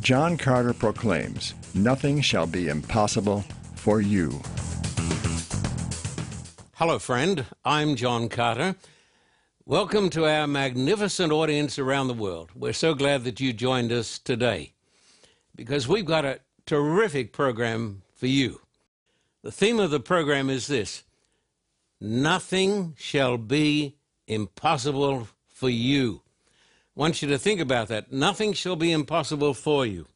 John Carter proclaims, Nothing shall be impossible for you. Hello, friend. I'm John Carter. Welcome to our magnificent audience around the world. We're so glad that you joined us today because we've got a terrific program for you. The theme of the program is this Nothing shall be impossible for you. Want you to think about that. Nothing shall be impossible for you.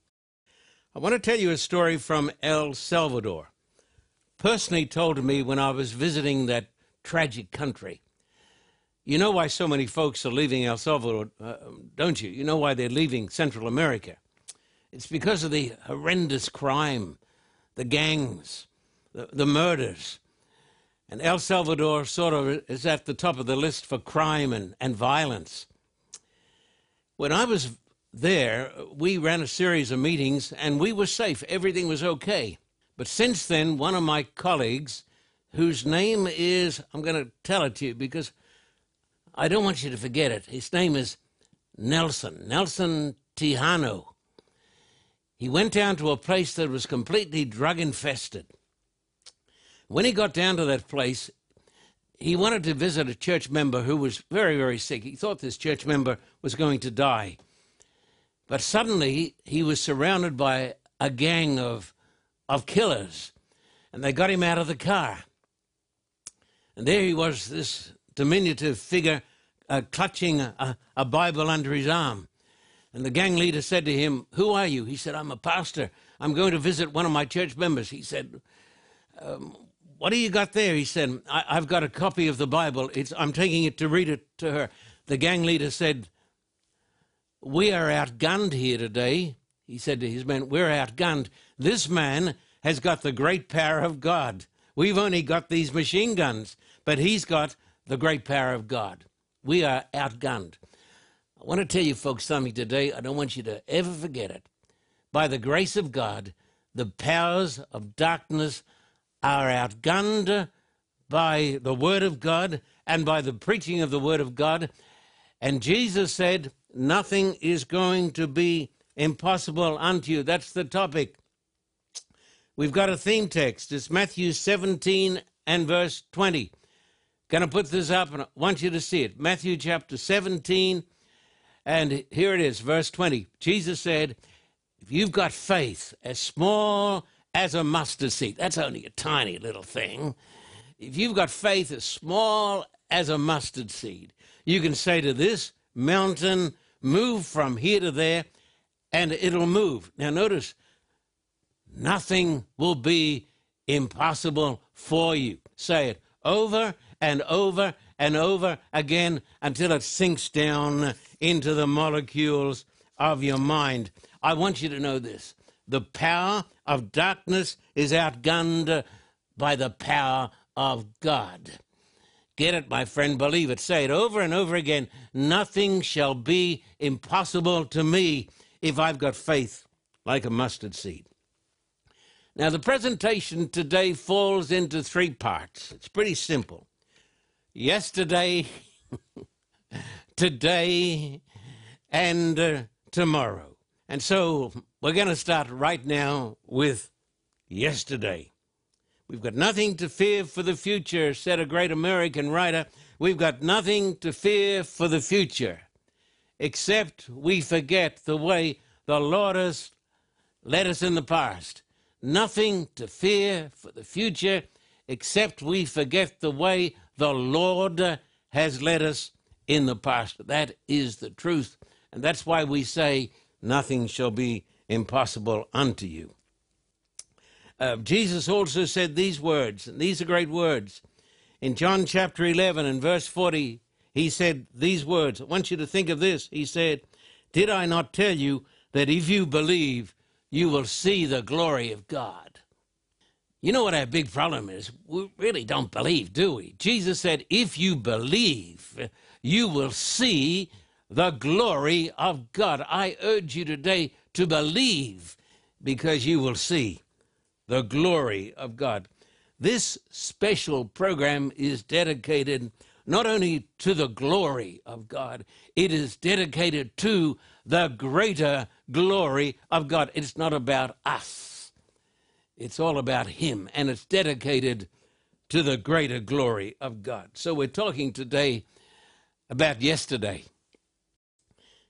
I want to tell you a story from El Salvador. Personally told to me when I was visiting that tragic country. You know why so many folks are leaving El Salvador, uh, don't you? You know why they're leaving Central America. It's because of the horrendous crime, the gangs, the, the murders, and El Salvador sort of is at the top of the list for crime and, and violence. When I was there, we ran a series of meetings and we were safe. Everything was okay. But since then, one of my colleagues, whose name is, I'm going to tell it to you because I don't want you to forget it. His name is Nelson, Nelson Tijano. He went down to a place that was completely drug infested. When he got down to that place, he wanted to visit a church member who was very, very sick. He thought this church member was going to die. But suddenly he was surrounded by a gang of, of killers, and they got him out of the car. And there he was, this diminutive figure, uh, clutching a, a Bible under his arm. And the gang leader said to him, Who are you? He said, I'm a pastor. I'm going to visit one of my church members. He said, um, what do you got there? He said, I, have got a copy of the Bible. It's, I'm taking it to read it to her. The gang leader said, We are outgunned here today. He said to his men, We're outgunned. This man has got the great power of God. We've only got these machine guns, but he's got the great power of God. We are outgunned. I want to tell you folks something today. I don't want you to ever forget it. By the grace of God, the powers of darkness are outgunned by the Word of God and by the preaching of the Word of God. And Jesus said, Nothing is going to be impossible unto you. That's the topic. We've got a theme text. It's Matthew 17 and verse 20. Going to put this up and I want you to see it. Matthew chapter 17, and here it is, verse 20. Jesus said, If you've got faith as small as a mustard seed. That's only a tiny little thing. If you've got faith as small as a mustard seed, you can say to this mountain, move from here to there, and it'll move. Now, notice, nothing will be impossible for you. Say it over and over and over again until it sinks down into the molecules of your mind. I want you to know this the power of darkness is outgunned by the power of God. Get it, my friend, believe it. Say it over and over again. Nothing shall be impossible to me if I've got faith like a mustard seed. Now, the presentation today falls into three parts. It's pretty simple. Yesterday, today, and uh, tomorrow. And so we're going to start right now with yesterday. We've got nothing to fear for the future, said a great American writer. We've got nothing to fear for the future, except we forget the way the Lord has led us in the past. Nothing to fear for the future, except we forget the way the Lord has led us in the past. That is the truth. And that's why we say, nothing shall be impossible unto you. Uh, Jesus also said these words, and these are great words. In John chapter 11 and verse 40, he said these words. I want you to think of this. He said, Did I not tell you that if you believe, you will see the glory of God. You know what our big problem is? We really don't believe, do we? Jesus said, if you believe, you will see the glory of God. I urge you today to believe because you will see the glory of God. This special program is dedicated not only to the glory of God, it is dedicated to the greater glory of God. It's not about us, it's all about Him, and it's dedicated to the greater glory of God. So we're talking today about yesterday.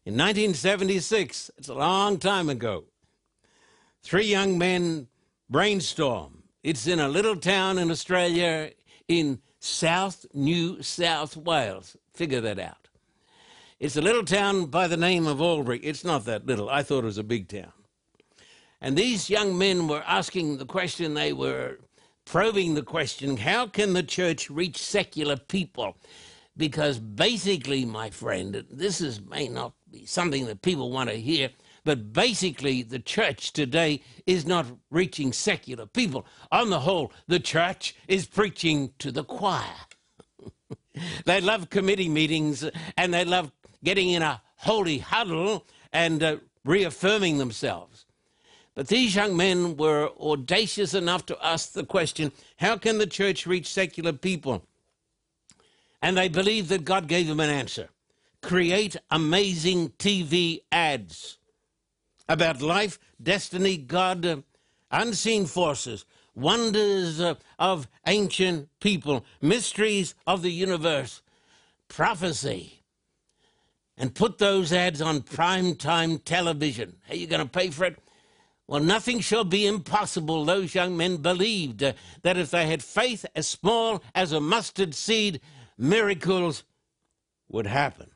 In 1976, it's a long time ago, three young men brainstorm. It's in a little town in Australia in South New South Wales. Figure that out. It's a little town by the name of Albury. It's not that little. I thought it was a big town. And these young men were asking the question, they were probing the question how can the church reach secular people? Because basically, my friend, this is may not be something that people want to hear, but basically, the church today is not reaching secular people. On the whole, the church is preaching to the choir. they love committee meetings and they love getting in a holy huddle and uh, reaffirming themselves. But these young men were audacious enough to ask the question how can the church reach secular people? And they believed that God gave them an answer create amazing TV ads about life, destiny, God, uh, unseen forces, wonders uh, of ancient people, mysteries of the universe, prophecy, and put those ads on prime time television. Are you going to pay for it? Well, nothing shall be impossible. Those young men believed uh, that if they had faith as small as a mustard seed, miracles would happen.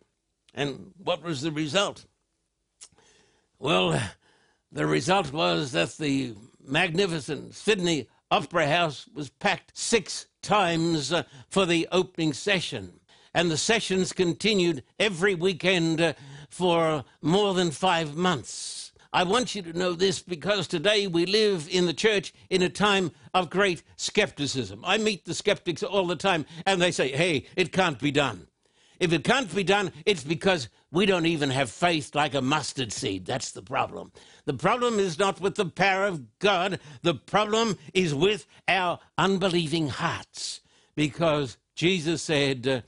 And what was the result? Well, the result was that the magnificent Sydney Opera House was packed six times uh, for the opening session. And the sessions continued every weekend uh, for more than five months. I want you to know this because today we live in the church in a time of great skepticism. I meet the skeptics all the time and they say, hey, it can't be done. If it can't be done, it's because we don't even have faith like a mustard seed. That's the problem. The problem is not with the power of God, the problem is with our unbelieving hearts. Because Jesus said, uh,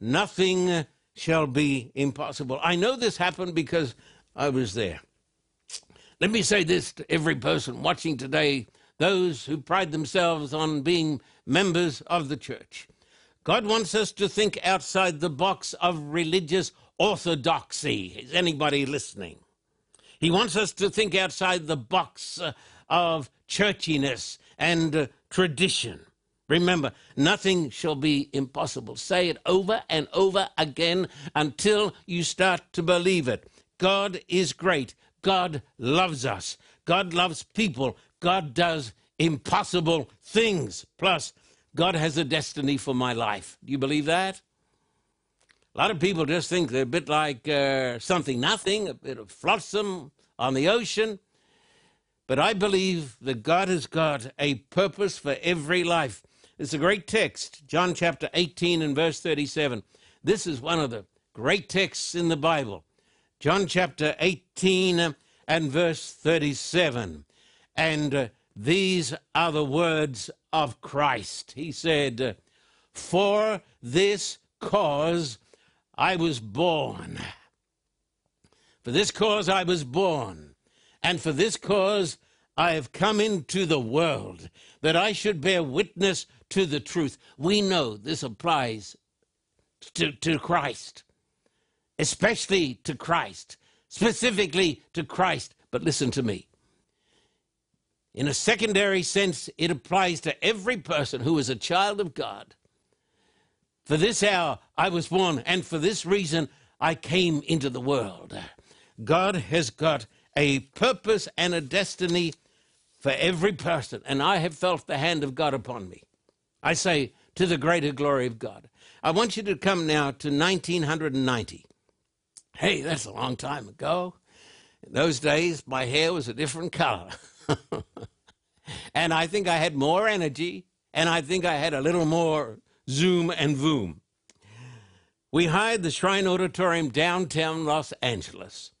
Nothing shall be impossible. I know this happened because I was there. Let me say this to every person watching today, those who pride themselves on being members of the church. God wants us to think outside the box of religious orthodoxy. Is anybody listening? He wants us to think outside the box uh, of churchiness and uh, tradition. Remember, nothing shall be impossible. Say it over and over again until you start to believe it. God is great. God loves us. God loves people. God does impossible things. Plus, God has a destiny for my life. Do you believe that? A lot of people just think they're a bit like uh, something nothing, a bit of flotsam on the ocean. But I believe that God has got a purpose for every life. It's a great text, John chapter 18 and verse 37. This is one of the great texts in the Bible. John chapter 18 and verse 37. And uh, these are the words of Christ. He said, For this cause I was born. For this cause I was born, and for this cause I have come into the world, that I should bear witness to the truth. We know this applies to, to Christ, especially to Christ, specifically to Christ. But listen to me. In a secondary sense, it applies to every person who is a child of God. For this hour I was born, and for this reason I came into the world. God has got a purpose and a destiny for every person, and I have felt the hand of God upon me. I say, to the greater glory of God. I want you to come now to 1990. Hey, that's a long time ago. In those days, my hair was a different color. and I think I had more energy, and I think I had a little more zoom and voom. We hired the Shrine Auditorium downtown Los Angeles.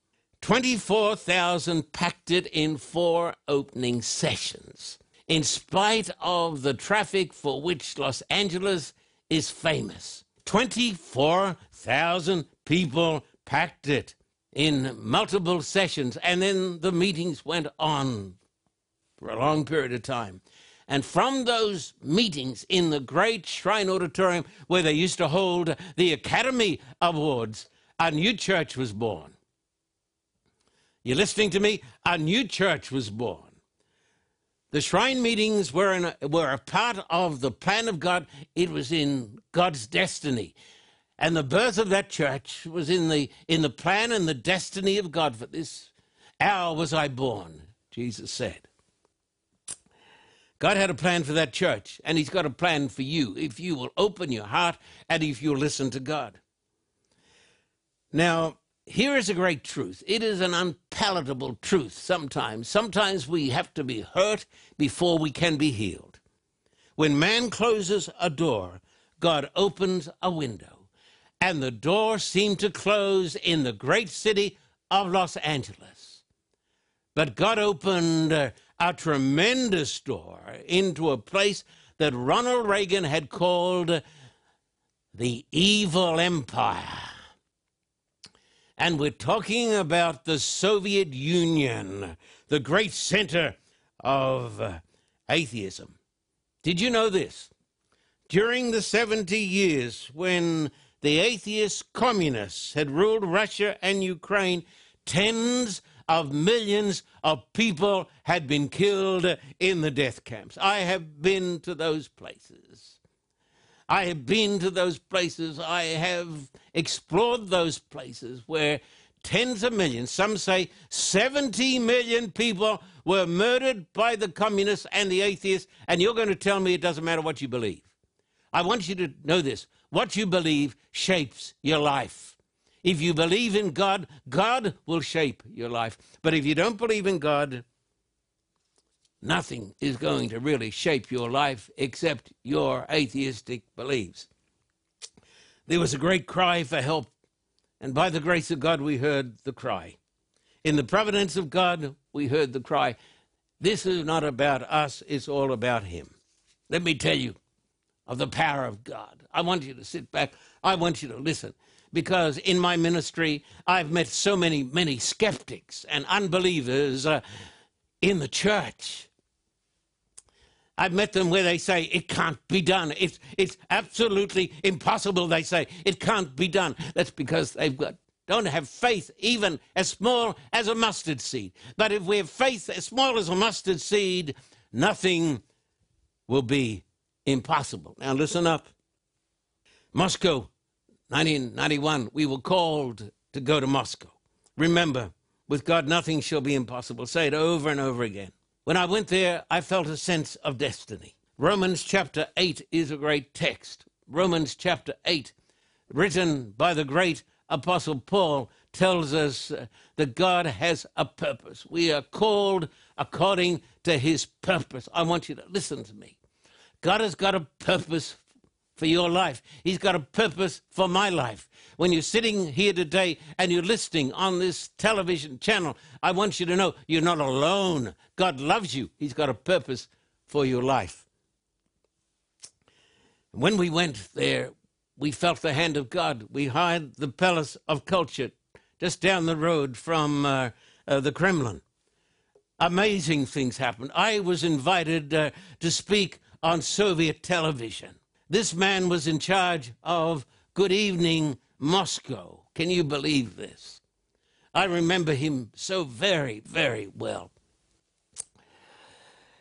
24,000 packed it in four opening sessions, in spite of the traffic for which Los Angeles is famous. 24,000 people packed it in multiple sessions, and then the meetings went on for a long period of time. And from those meetings in the great Shrine Auditorium where they used to hold the Academy Awards, a new church was born. You're listening to me? A new church was born. The shrine meetings were, a, were a part of the plan of God. It was in God's destiny. And the birth of that church was in the, in the plan and the destiny of God. For this hour was I born, Jesus said. God had a plan for that church, and He's got a plan for you if you will open your heart and if you will listen to God. Now, here is a great truth. It is an unpalatable truth sometimes. Sometimes we have to be hurt before we can be healed. When man closes a door, God opens a window. And the door seemed to close in the great city of Los Angeles. But God opened uh, a, tremendous door into a place that Ronald Reagan had called the evil empire and we're talking about the Soviet Union, the great center of atheism. Did you know this? During the 70 years when the atheist communists had ruled Russia and Ukraine, tens of millions of people had been killed in the death camps. I have been to those places. I have been to those places. I have explored those places where tens of millions, some say 70 million people were murdered by the communists and the atheists, and you're going to tell me it doesn't matter what you believe. I want you to know this what you believe shapes your life. If you believe in God, God will shape your life. But if you don't believe in God, nothing is going to really shape your life except your atheistic beliefs. There was a great cry for help, and by the grace of God, we heard the cry. In the providence of God, we heard the cry. This is not about us, it's all about Him. Let me tell you of the power of God. I want you to sit back, I want you to listen because in my ministry, I've met so many, many skeptics and unbelievers uh, in the church. I've met them where they say it can't be done. It's, it's absolutely impossible, they say. It can't be done. That's because they've got don't have faith even as small as a mustard seed. But if we have faith as small as a mustard seed, nothing will be impossible. Now listen up. Moscow, 1991, we were called to go to Moscow. Remember, with God nothing shall be impossible. Say it over and over again. When I went there, I felt a sense of destiny. Romans chapter 8 is a great text. Romans chapter 8, written by the great Apostle Paul, tells us uh, that God has a purpose. We are called according to his purpose. I want you to listen to me. God has got a purpose for your life. He's got a purpose for my life. When you're sitting here today and you're listening on this television channel, I want you to know you're not alone. God loves you, He's got a purpose for your life. When we went there, we felt the hand of God. We hired the Palace of Culture just down the road from uh, uh, the Kremlin. Amazing things happened. I was invited uh, to speak on Soviet television. This man was in charge of Good Evening Moscow. Can you believe this? I remember him so very, very well.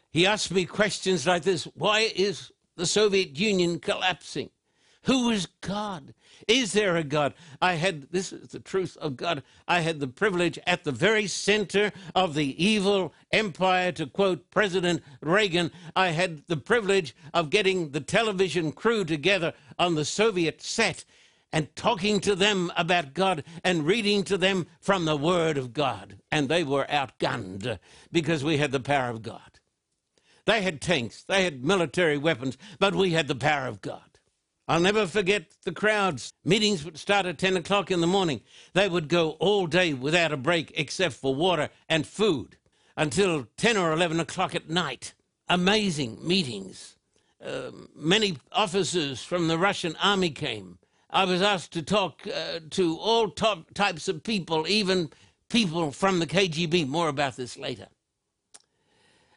He asked me questions like this Why is the Soviet Union collapsing? Who is God? Is there a God? I had, this is the truth of God, I had the privilege at the very center of the evil empire, to quote President Reagan, I had the privilege of getting the television crew together on the Soviet set. and talking to them about God and reading to them from the Word of God. And they were outgunned because we had the power of God. They had tanks, they had military weapons, but we had the power of God. I'll never forget the crowds. Meetings would start at 10 o'clock in the morning. They would go all day without a break except for water and food until 10 or 11 o'clock at night. Amazing meetings. Uh, many officers from the Russian army came. I was asked to talk uh, to all top types of people, even people from the KGB. More about this later.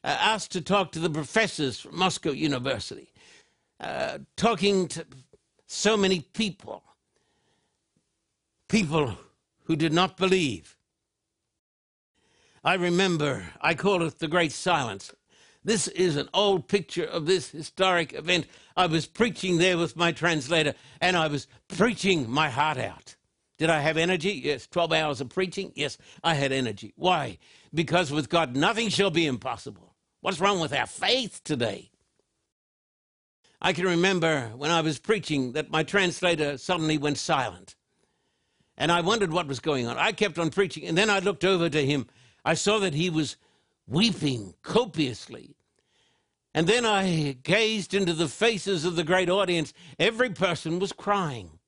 Uh, asked to talk to the professors from Moscow University, uh, talking to so many people, people who did not believe. I remember, I call it the Great Silence. This is an old picture of this historic event. I was preaching there with my translator, and I was preaching my heart out. Did I have energy? Yes. 12 hours of preaching? Yes, I had energy. Why? Because with God, nothing shall be impossible. What's wrong with our faith today? I can remember when I was preaching that my translator suddenly went silent. And I wondered what was going on. I kept on preaching, and then I looked over to him. I saw that he was weeping copiously. And then I gazed into the faces of the great audience. Every person was crying.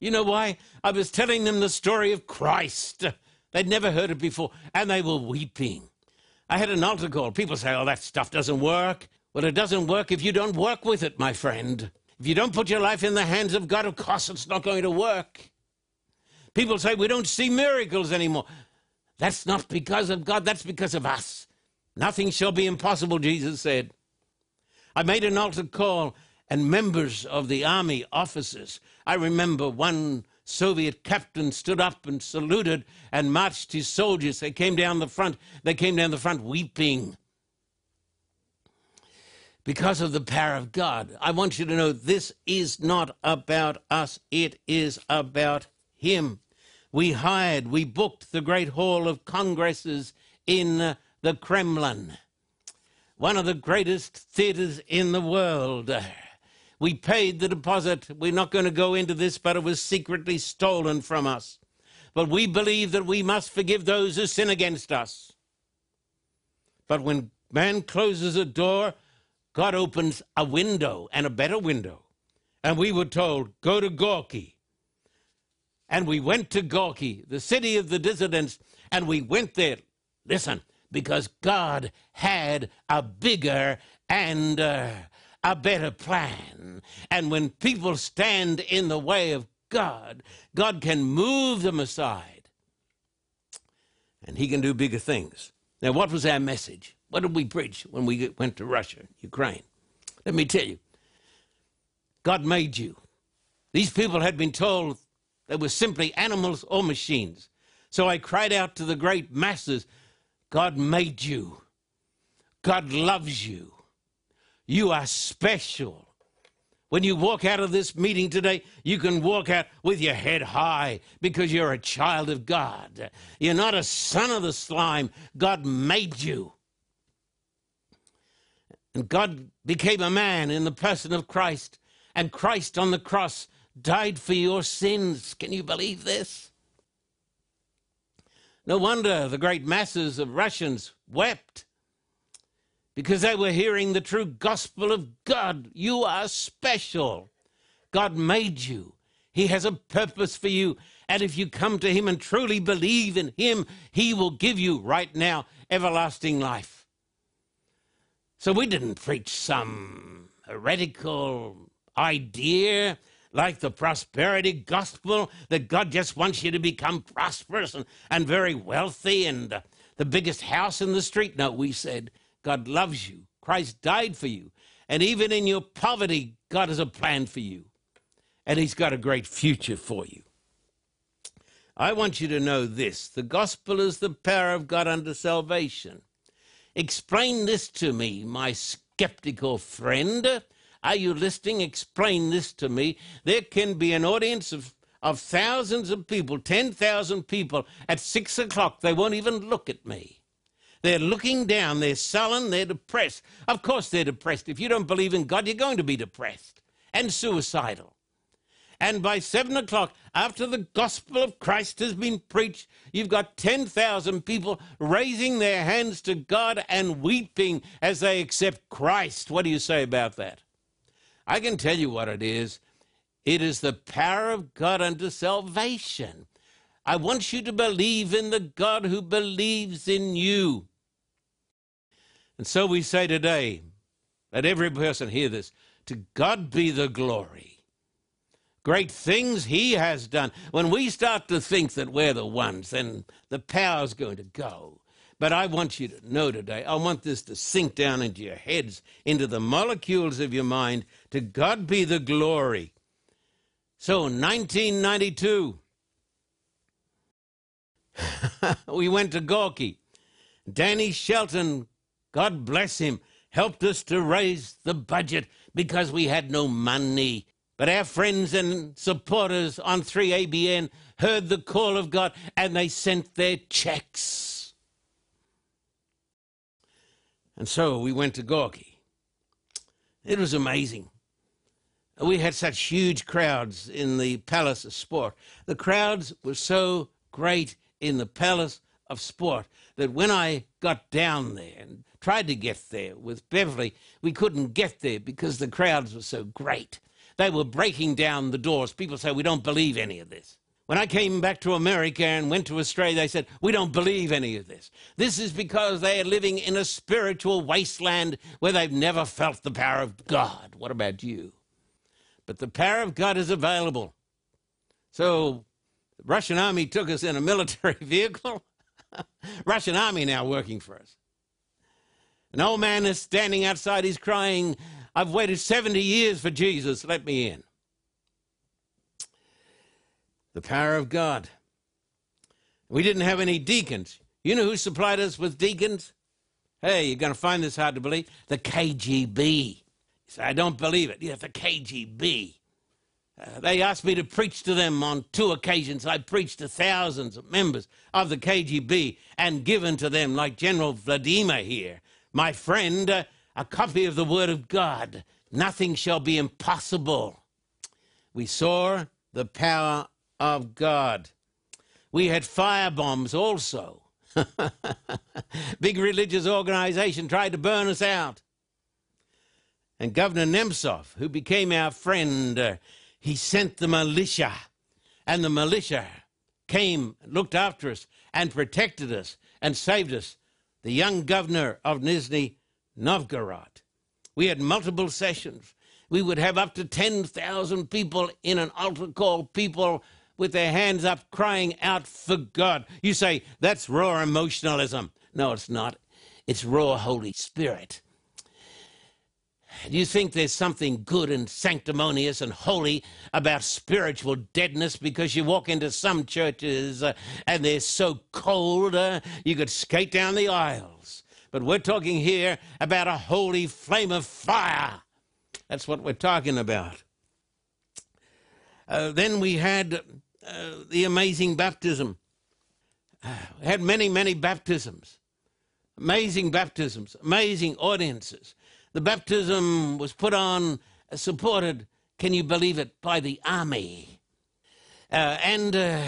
You know why? I was telling them the story of Christ. They'd never heard it before, and they were weeping. I had an altar call. People say, oh, that stuff doesn't work. Well, it doesn't work if you don't work with it, my friend. If you don't put your life in the hands of God, of course it's not going to work. People say we don't see miracles anymore. That's not because of God, that's because of us. Nothing shall be impossible, Jesus said. I made an altar call, and members of the army officers, I remember one Soviet captain stood up and saluted and marched his soldiers. They came down the front. They came down the front weeping because of the power of God. I want you to know this is not about us, it is about Him. We hired, we booked the Great Hall of Congresses in the Kremlin, one of the greatest theaters in the world. We paid the deposit. We're not going to go into this, but it was secretly stolen from us. But we believe that we must forgive those who sin against us. But when man closes a door, God opens a window and a better window. And we were told, go to Gorky. And we went to Gorky, the city of the dissidents, and we went there. Listen, because God had a bigger and uh, a better plan. And when people stand in the way of God, God can move them aside and He can do bigger things. Now, what was our message? What did we preach when we went to Russia, Ukraine? Let me tell you God made you. These people had been told they were simply animals or machines. So I cried out to the great masses God made you. God loves you. You are special. When you walk out of this meeting today, you can walk out with your head high because you're a child of God. You're not a son of the slime. God made you. And God became a man in the person of Christ, and Christ on the cross died for your sins. Can you believe this? No wonder the great masses of Russians wept because they were hearing the true gospel of God. You are special. God made you, He has a purpose for you. And if you come to Him and truly believe in Him, He will give you right now everlasting life. So we didn't preach some heretical idea like the prosperity gospel that God just wants you to become prosperous and, and very wealthy and uh, the biggest house in the street. No, we said God loves you. Christ died for you. And even in your poverty, God has a plan for you. And He's got a great future for you. I want you to know this the gospel is the power of God unto salvation. Explain this to me, my skeptical friend. Are you listening? Explain this to me. There can be an audience of, of thousands of people, 10,000 people. At six o'clock, they won't even look at me. They're looking down, they're sullen, they're depressed. Of course, they're depressed. If you don't believe in God, you're going to be depressed and suicidal. And by seven o'clock, after the gospel of Christ has been preached, you've got 10,000 people raising their hands to God and weeping as they accept Christ. What do you say about that? I can tell you what it is it is the power of God unto salvation. I want you to believe in the God who believes in you. And so we say today, let every person hear this to God be the glory. Great things He has done. When we start to think that we're the ones, then the power's going to go. But I want you to know today, I want this to sink down into your heads, into the molecules of your mind. To God be the glory. So, 1992, we went to Gorky. Danny Shelton, God bless him, helped us to raise the budget because we had no money. But our friends and supporters on 3ABN heard the call of God and they sent their checks. And so we went to Gorky. It was amazing. We had such huge crowds in the Palace of Sport. The crowds were so great in the Palace of Sport that when I got down there and tried to get there with Beverly, we couldn't get there because the crowds were so great. They were breaking down the doors. People say, We don't believe any of this. When I came back to America and went to Australia, they said, We don't believe any of this. This is because they are living in a spiritual wasteland where they've never felt the power of God. What about you? But the power of God is available. So the Russian army took us in a military vehicle. Russian army now working for us. An old man is standing outside. He's crying, I've waited 70 years for Jesus. Let me in. The power of God. We didn't have any deacons. You know who supplied us with deacons? Hey, you're going to find this hard to believe. The KGB. Say, I don't believe it. Yeah, the KGB. Uh, they asked me to preach to them on two occasions. I preached to thousands of members of the KGB and given to them, like General Vladimir here, my friend, uh, a copy of the Word of God. Nothing shall be impossible. We saw the power of God. We had fire bombs also. Big religious organization tried to burn us out. And Governor Nemtsov, who became our friend, uh, he sent the militia, and the militia came, looked after us, and protected us and saved us. The young governor of Nizhny Novgorod. We had multiple sessions. We would have up to 10,000 people in an altar call, people with their hands up crying out for God. You say, that's raw emotionalism. No, it's not. It's raw Holy Spirit. Do you think there's something good and sanctimonious and holy about spiritual deadness because you walk into some churches uh, and they're so cold uh, you could skate down the aisles? But we're talking here about a holy flame of fire. That's what we're talking about. Uh, then we had uh, the amazing baptism. we had many, many baptisms. Amazing baptisms, amazing audiences. The baptism was put on, uh, supported, can you believe it, by the army uh, and uh,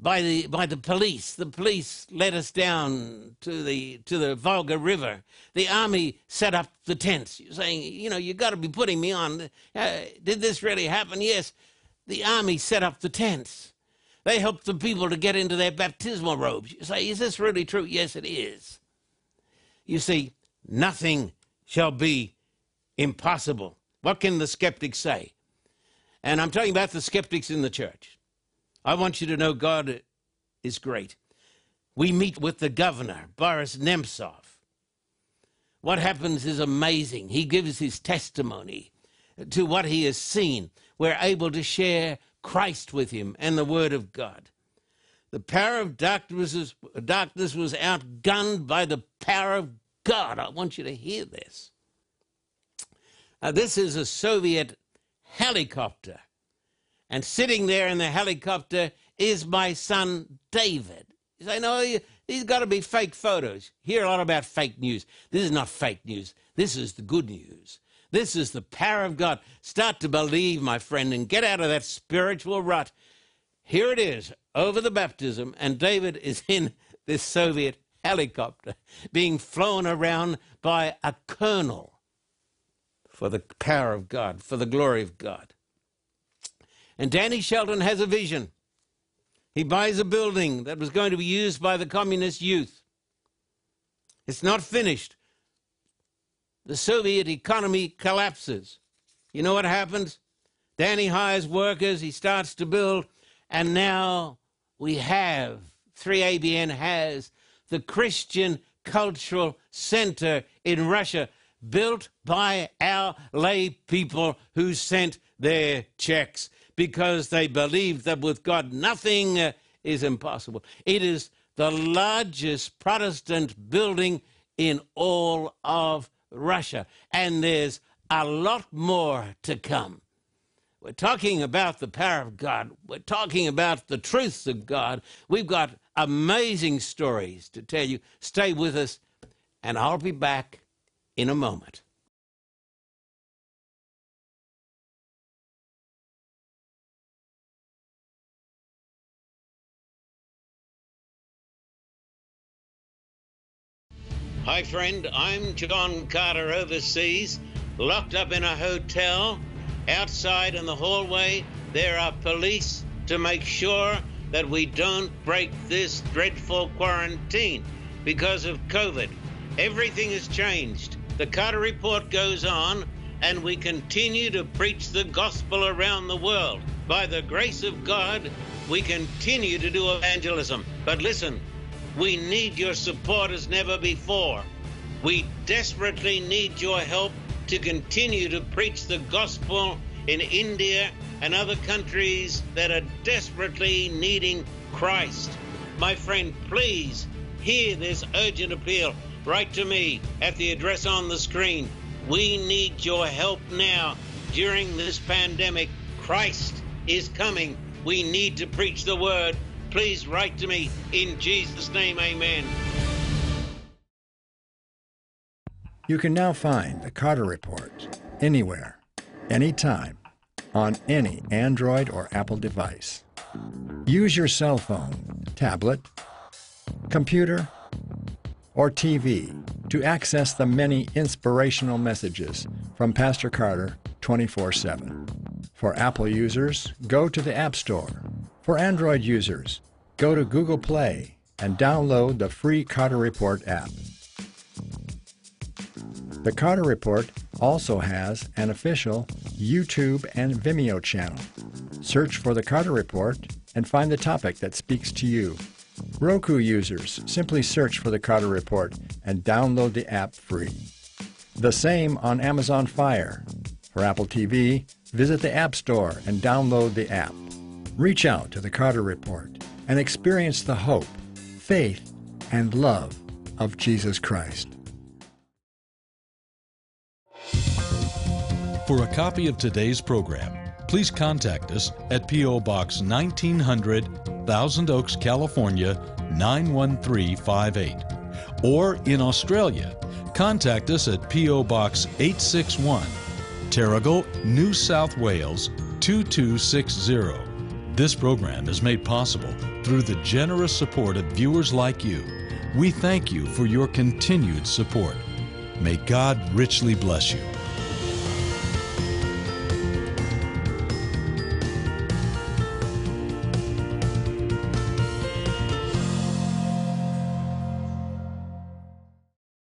by the by the police. The police led us down to the to the Volga River. The army set up the tents, You're saying, you know, you got to be putting me on. Uh, did this really happen? Yes. The army set up the tents. They helped the people to get into their baptismal robes. You say, is this really true? Yes, it is. You see, nothing shall be impossible. What can the skeptics say? And I'm talking about the skeptics in the church. I want you to know God is great. We meet with the governor, Boris Nemtsov. What happens is amazing. He gives his testimony to what he has seen. We're able to share Christ with him and the Word of God. The power of darkness darkness was outgunned by the power of God, I want you to hear this. Now, this is a Soviet helicopter. And sitting there in the helicopter is my son David. You say, no, these got to be fake photos. Hear a lot about fake news. This is not fake news. This is the good news. This is the power of God. Start to believe, my friend, and get out of that spiritual rut. Here it is, over the baptism, and David is in this Soviet helicopter being flown around by a colonel for the power of God, for the glory of God. And Danny Shelton has a vision. He buys a building that was going to be used by the communist youth. It's not finished. The Soviet economy collapses. You know what happens? Danny hires workers, he starts to build, and now we have, 3ABN has, the Christian Cultural Center in Russia, built by our lay people who sent their checks because they believe that with God nothing uh, is impossible. It is the largest Protestant building in all of Russia, and there's a lot more to come. We're talking about the power of God. We're talking about the truths of God. We've got amazing stories to tell you. Stay with us, and I'll be back in a moment. Hi, friend. I'm John Carter overseas, locked up in a hotel. Outside in the hallway, there are police to make sure that we don't break this dreadful quarantine because of COVID. Everything has changed. The Carter Report goes on, and we continue to preach the gospel around the world. By the grace of God, we continue to do evangelism. But listen, we need your support as never before. We desperately need your help to continue to preach the gospel in India and other countries that are desperately needing Christ. My friend, please hear this urgent appeal. Write to me at the address on the screen. We need your help now during this pandemic. Christ is coming. We need to preach the word please write to me. In Jesus' name, amen. You can now find the Carter Report anywhere, anytime, on any Android or Apple device. Use your cell phone, tablet, computer, or TV to access the many inspirational messages from Pastor Carter 24 7. For Apple users, go to the App Store for Android users, go to Google Play and download the free Carter Report app. The Carter Report also has an official YouTube and Vimeo channel. Search for the Carter Report and find the topic that speaks to you. Roku users simply search for the Carter Report and download the app free. The same on Amazon Fire. For Apple TV, visit the App Store and download the app. Reach out to the Carter Report and experience the hope, faith, and love of Jesus Christ. For a copy of today's program, please contact us at P.O. Box 1900, Thousand Oaks, California 91358. Or in Australia, contact us at P.O. Box 861, Terrigal, New South Wales 2260. This program is made possible through the generous support of viewers like you. We thank you for your continued support. May God richly bless you.